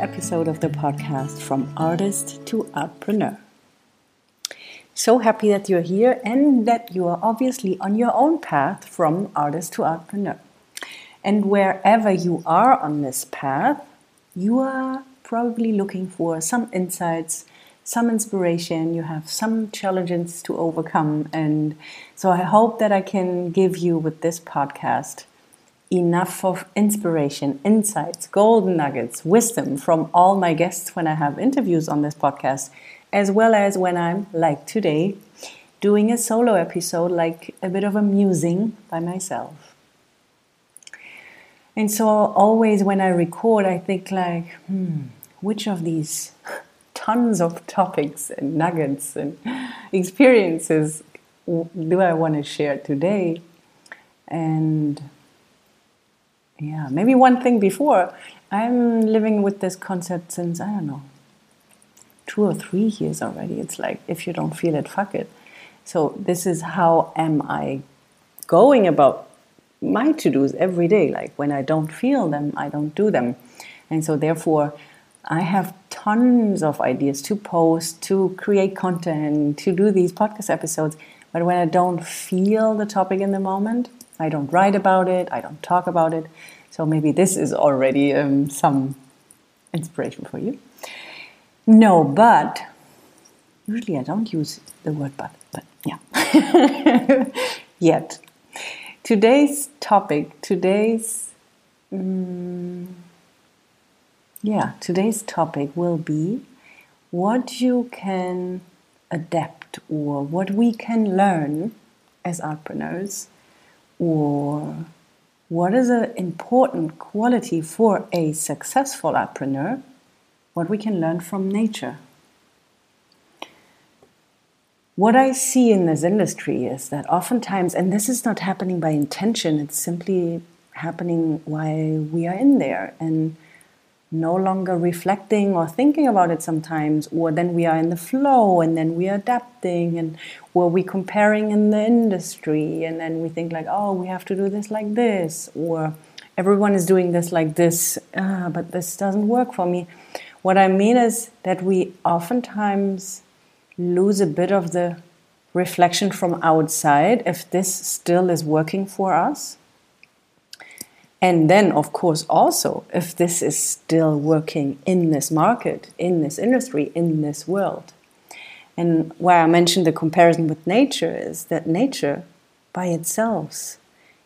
episode of the podcast From Artist to Artpreneur. So happy that you're here and that you are obviously on your own path from artist to artpreneur. And wherever you are on this path, you are probably looking for some insights, some inspiration, you have some challenges to overcome. And so I hope that I can give you with this podcast enough of inspiration, insights, golden nuggets, wisdom from all my guests when I have interviews on this podcast, as well as when I'm, like today, doing a solo episode, like a bit of a musing by myself. And so, always when I record, I think, like, hmm, which of these tons of topics and nuggets and experiences do I want to share today? And yeah, maybe one thing before. I'm living with this concept since, I don't know, two or three years already. It's like, if you don't feel it, fuck it. So, this is how am I going about my to dos every day. Like, when I don't feel them, I don't do them. And so, therefore, I have tons of ideas to post, to create content, to do these podcast episodes. But when I don't feel the topic in the moment, I don't write about it, I don't talk about it. So maybe this is already um, some inspiration for you. No, but usually I don't use the word but, but yeah. Yet. Today's topic, today's, um, yeah, today's topic will be what you can adapt or what we can learn as artpreneurs or what is an important quality for a successful entrepreneur? What we can learn from nature. What I see in this industry is that oftentimes, and this is not happening by intention, it's simply happening while we are in there. And no longer reflecting or thinking about it sometimes, or then we are in the flow and then we are adapting and or we comparing in the industry and then we think like, oh, we have to do this like this, or everyone is doing this like this, ah, but this doesn't work for me. What I mean is that we oftentimes lose a bit of the reflection from outside if this still is working for us and then, of course, also if this is still working in this market, in this industry, in this world. And why I mentioned the comparison with nature is that nature by itself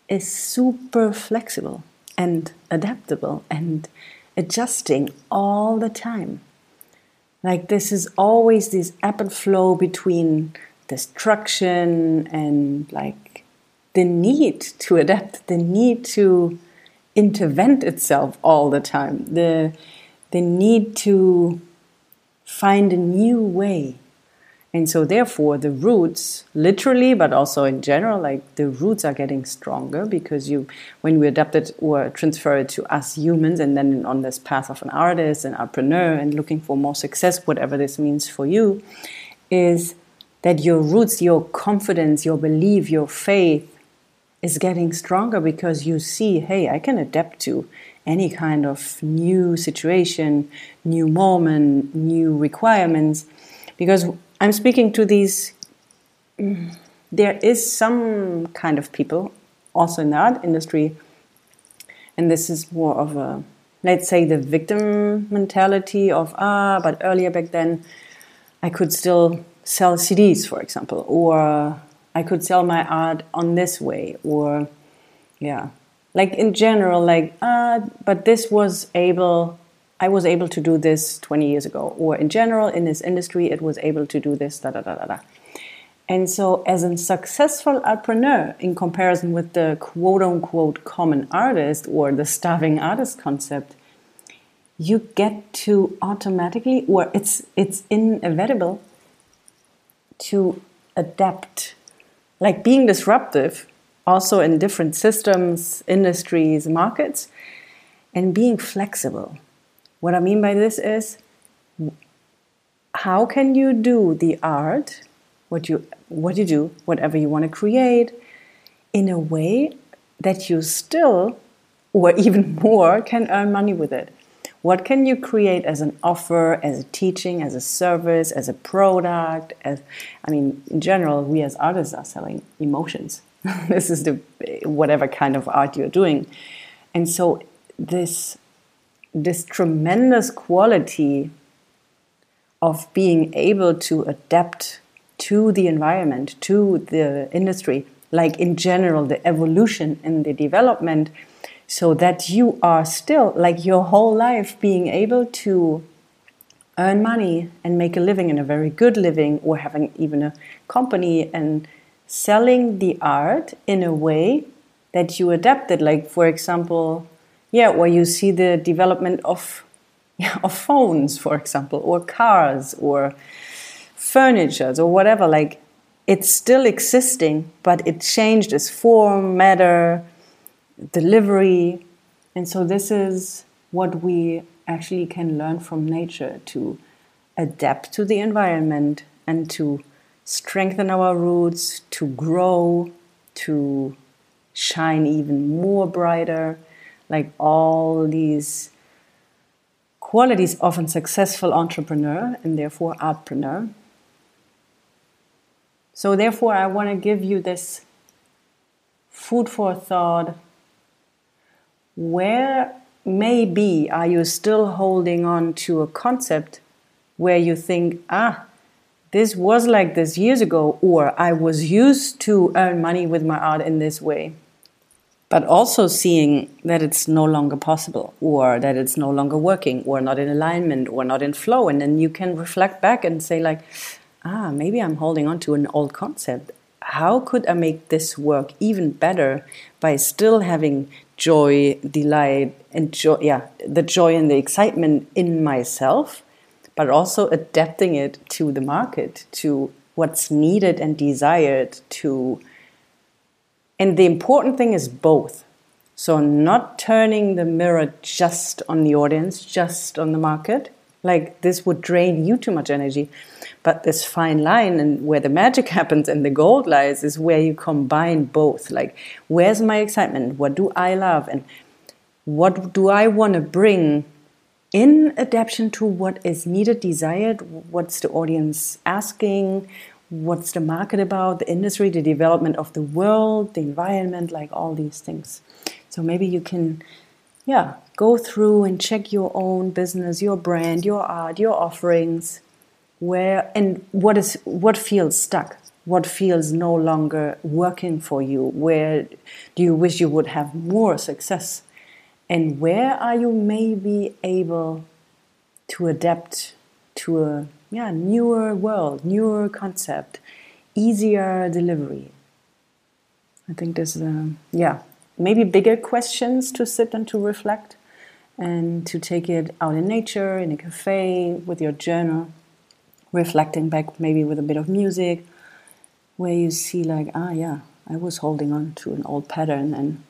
is super flexible and adaptable and adjusting all the time. Like this is always this ebb and flow between destruction and like the need to adapt, the need to intervent itself all the time. The the need to find a new way. And so therefore the roots literally but also in general like the roots are getting stronger because you when we adapt it or transfer it to us humans and then on this path of an artist an entrepreneur and looking for more success whatever this means for you is that your roots your confidence your belief your faith is getting stronger because you see, hey, I can adapt to any kind of new situation, new moment, new requirements. Because I'm speaking to these, there is some kind of people also in the art industry, and this is more of a, let's say, the victim mentality of, ah, but earlier back then, I could still sell CDs, for example, or I could sell my art on this way, or yeah, like in general, like uh, but this was able. I was able to do this 20 years ago, or in general, in this industry, it was able to do this, da da da da da. And so, as a successful entrepreneur, in comparison with the quote unquote common artist or the starving artist concept, you get to automatically, or it's, it's inevitable to adapt like being disruptive also in different systems, industries, markets, and being flexible. What I mean by this is how can you do the art, what you what you do, whatever you want to create, in a way that you still, or even more, can earn money with it. What can you create as an offer, as a teaching, as a service, as a product? As I mean, in general, we as artists are selling emotions. this is the whatever kind of art you're doing, and so this this tremendous quality of being able to adapt to the environment, to the industry, like in general, the evolution and the development so that you are still like your whole life being able to earn money and make a living and a very good living or having even a company and selling the art in a way that you adapted. Like for example yeah where you see the development of of phones for example or cars or furniture or whatever. Like it's still existing but it changed its form matter delivery. And so, this is what we actually can learn from nature to adapt to the environment and to strengthen our roots, to grow, to shine even more brighter. Like all these qualities of a successful entrepreneur and therefore artpreneur. So, therefore, I want to give you this food for thought where maybe are you still holding on to a concept where you think, ah, this was like this years ago, or I was used to earn money with my art in this way. But also seeing that it's no longer possible, or that it's no longer working, or not in alignment, or not in flow. And then you can reflect back and say, like, ah, maybe I'm holding on to an old concept. How could I make this work even better by still having joy, delight, and joy, yeah, the joy and the excitement in myself, but also adapting it to the market, to what's needed and desired to and the important thing is both. So not turning the mirror just on the audience, just on the market. Like this would drain you too much energy. But this fine line and where the magic happens and the gold lies is where you combine both. Like, where's my excitement? What do I love? And what do I want to bring in adaptation to what is needed, desired? What's the audience asking? What's the market about? The industry, the development of the world, the environment, like all these things. So maybe you can, yeah, go through and check your own business, your brand, your art, your offerings where and what is what feels stuck what feels no longer working for you where do you wish you would have more success and where are you maybe able to adapt to a yeah newer world newer concept easier delivery? I think there's yeah maybe bigger questions to sit and to reflect and to take it out in nature in a cafe with your journal reflecting back maybe with a bit of music where you see like ah yeah i was holding on to an old pattern and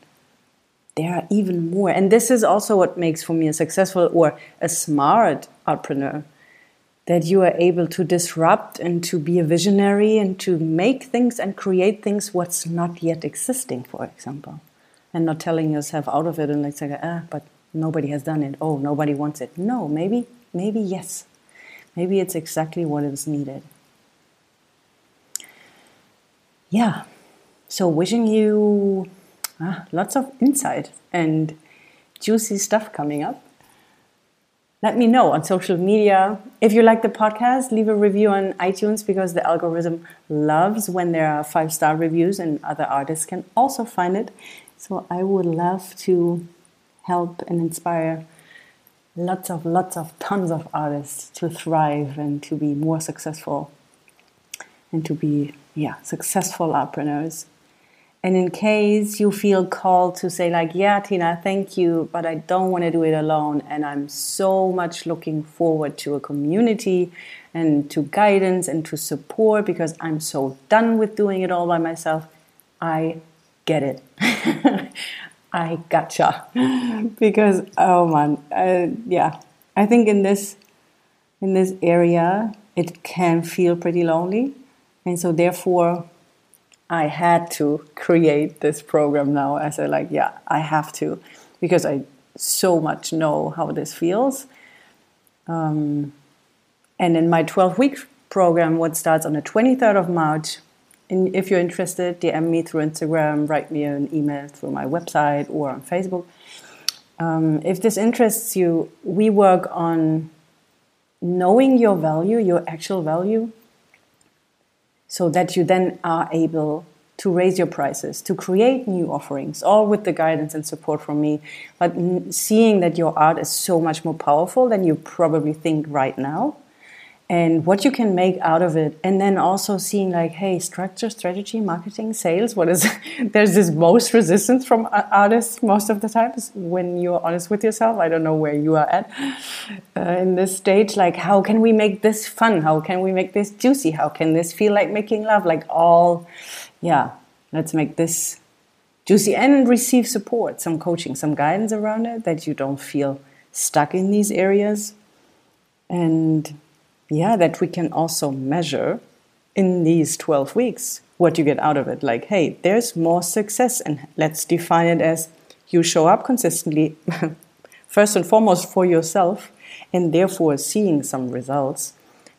there are even more. And this is also what makes for me a successful or a smart entrepreneur that you are able to disrupt and to be a visionary and to make things and create things what's not yet existing for example and not telling yourself out of it and like ah but nobody has done it oh nobody wants it no maybe maybe yes Maybe it's exactly what is needed. Yeah. So, wishing you ah, lots of insight and juicy stuff coming up. Let me know on social media. If you like the podcast, leave a review on iTunes because the algorithm loves when there are five star reviews and other artists can also find it. So I would love to help and inspire lots of lots of tons of artists to thrive and to be more successful and to be yeah successful entrepreneurs. And in case you feel called to say like yeah tina thank you but i don't want to do it alone and i'm so much looking forward to a community and to guidance and to support because i'm so done with doing it all by myself i get it I gotcha. because oh man, uh, yeah, I think in this in this area it can feel pretty lonely, and so therefore I had to create this program now. As I said like, yeah, I have to, because I so much know how this feels. Um, and in my 12 week program, what starts on the 23rd of March, if you're interested, DM me through Instagram, write me an email through my website or on Facebook. Um, if this interests you, we work on knowing your value, your actual value, so that you then are able to raise your prices, to create new offerings, all with the guidance and support from me. But seeing that your art is so much more powerful than you probably think right now and what you can make out of it. And then also seeing like hey structure strategy marketing sales what is there's this most resistance from artists most of the times when you're honest with yourself. I don't know where you are at uh, in this stage. Like how can we make this fun? How can we make this juicy? How can this feel like making love? Like all yeah let's make this juicy and receive support some coaching some guidance around it that you don't feel stuck in these areas. And yeah, that we can also measure in these 12 weeks what you get out of it. Like, hey, there's more success, and let's define it as you show up consistently, first and foremost for yourself, and therefore seeing some results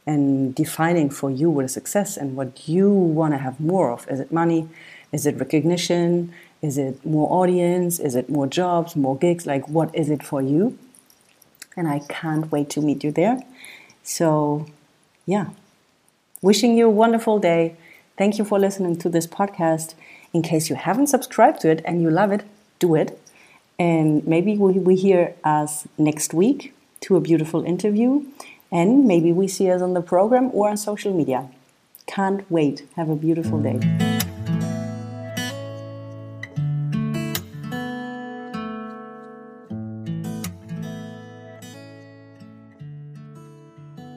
and defining for you what is success and what you want to have more of. Is it money? Is it recognition? Is it more audience? Is it more jobs, more gigs? Like, what is it for you? And I can't wait to meet you there. So, yeah, wishing you a wonderful day. Thank you for listening to this podcast. In case you haven't subscribed to it and you love it, do it. And maybe we, we hear us next week to a beautiful interview. And maybe we see us on the program or on social media. Can't wait. Have a beautiful day.